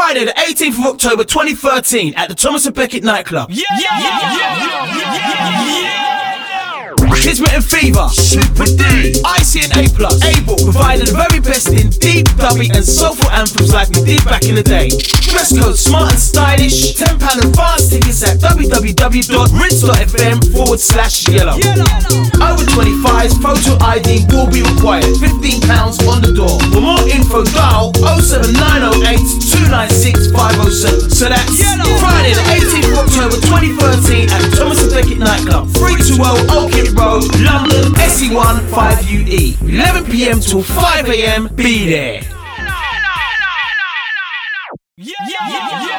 Friday, the 18th of October 2013 at the Thomas A'Beckett nightclub. Yeah, yeah, yeah, yeah, yeah, yeah, yeah. Kismet and Feva, Supa D. IC and Aplus, Able, providing the very best in deep, dubby, and soulful anthems like we did back in the day. Dress code smart and stylish. £10 advance tickets at www.rinse.fm forward slash yellow. Over 25s, photo ID will be required. £15 on the door. For more info, dial 07908 296 507. So that's Friday, the 18th of October 2013 at Thomas A'Beckett Nightclub, 320 Old Kent Road, London, SE1 5UE. 11 pm till 5 am. Be there. Yeah, yeah, yeah,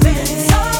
been so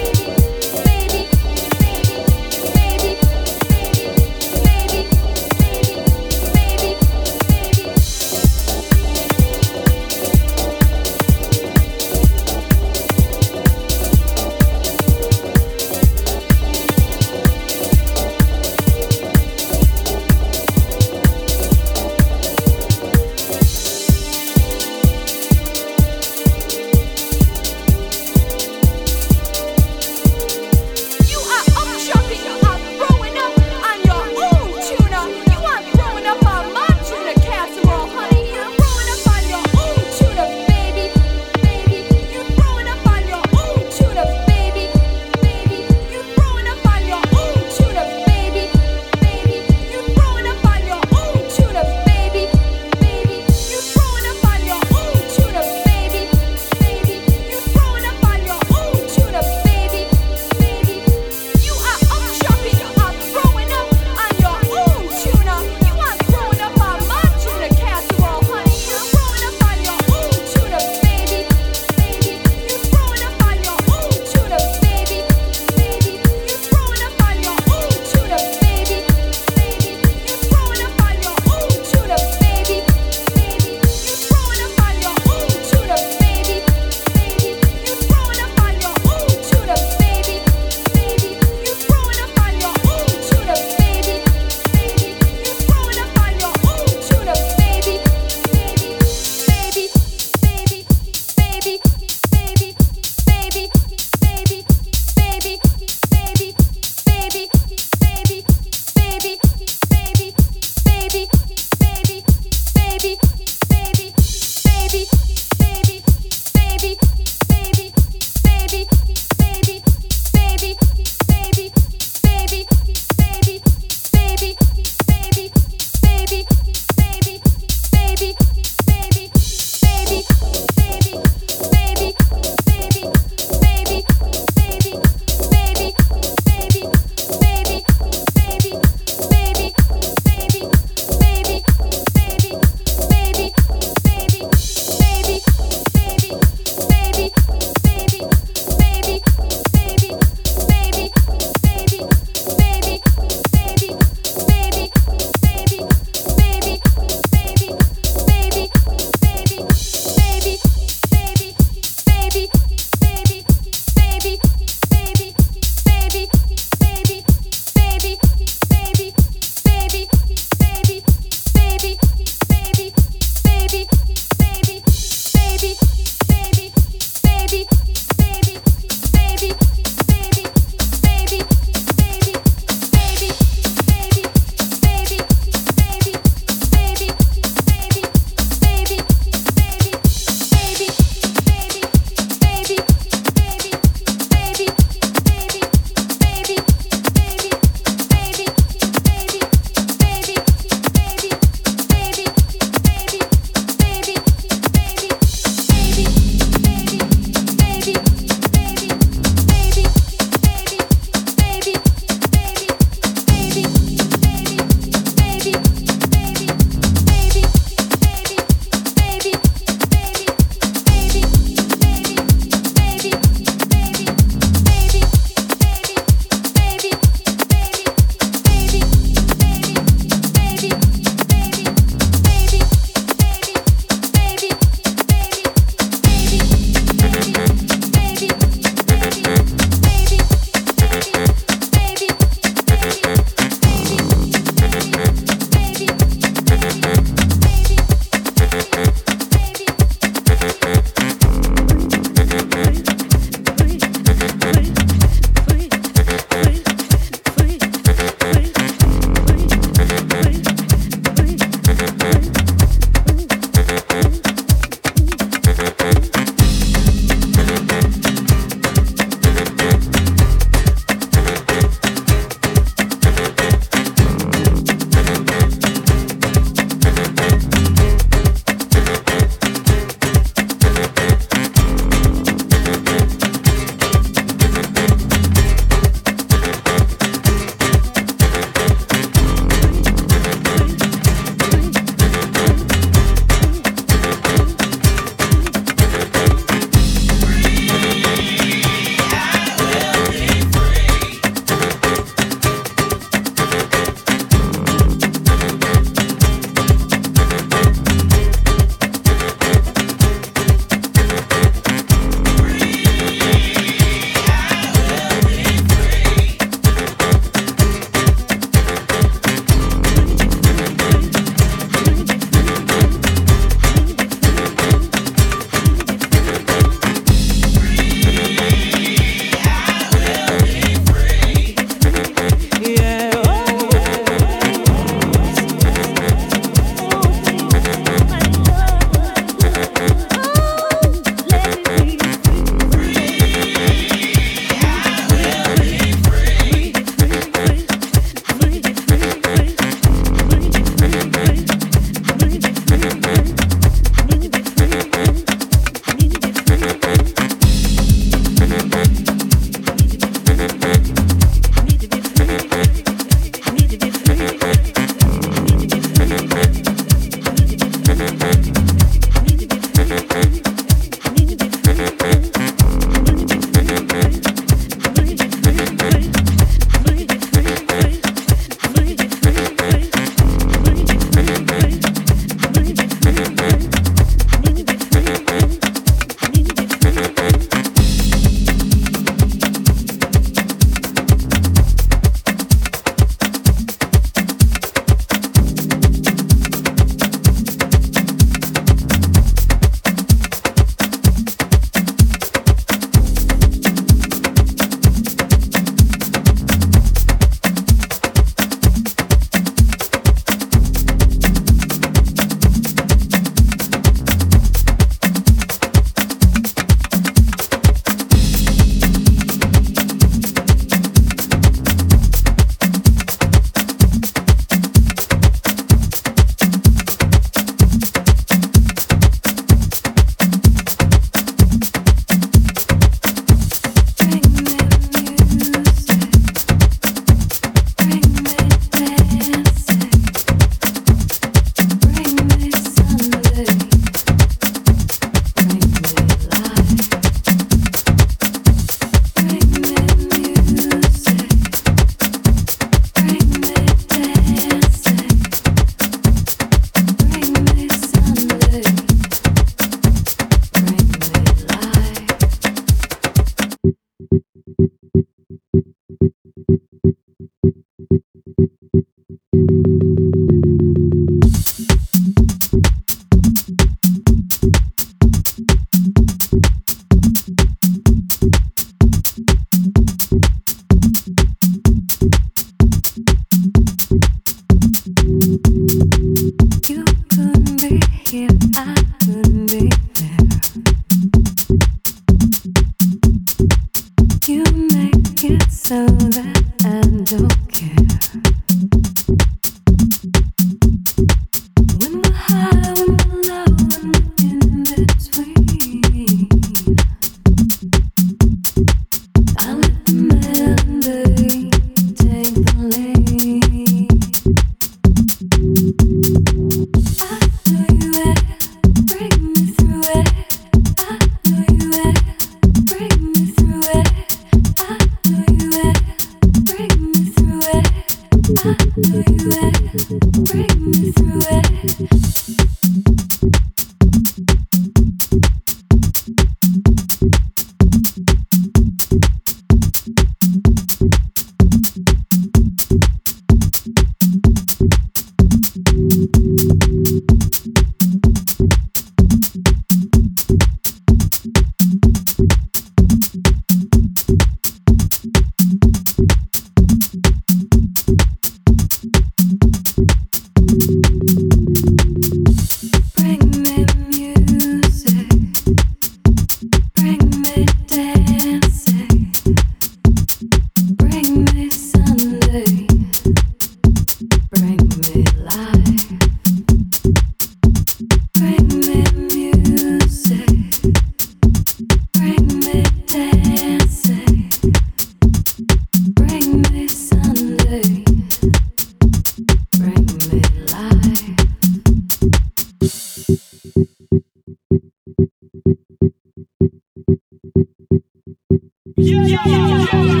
myself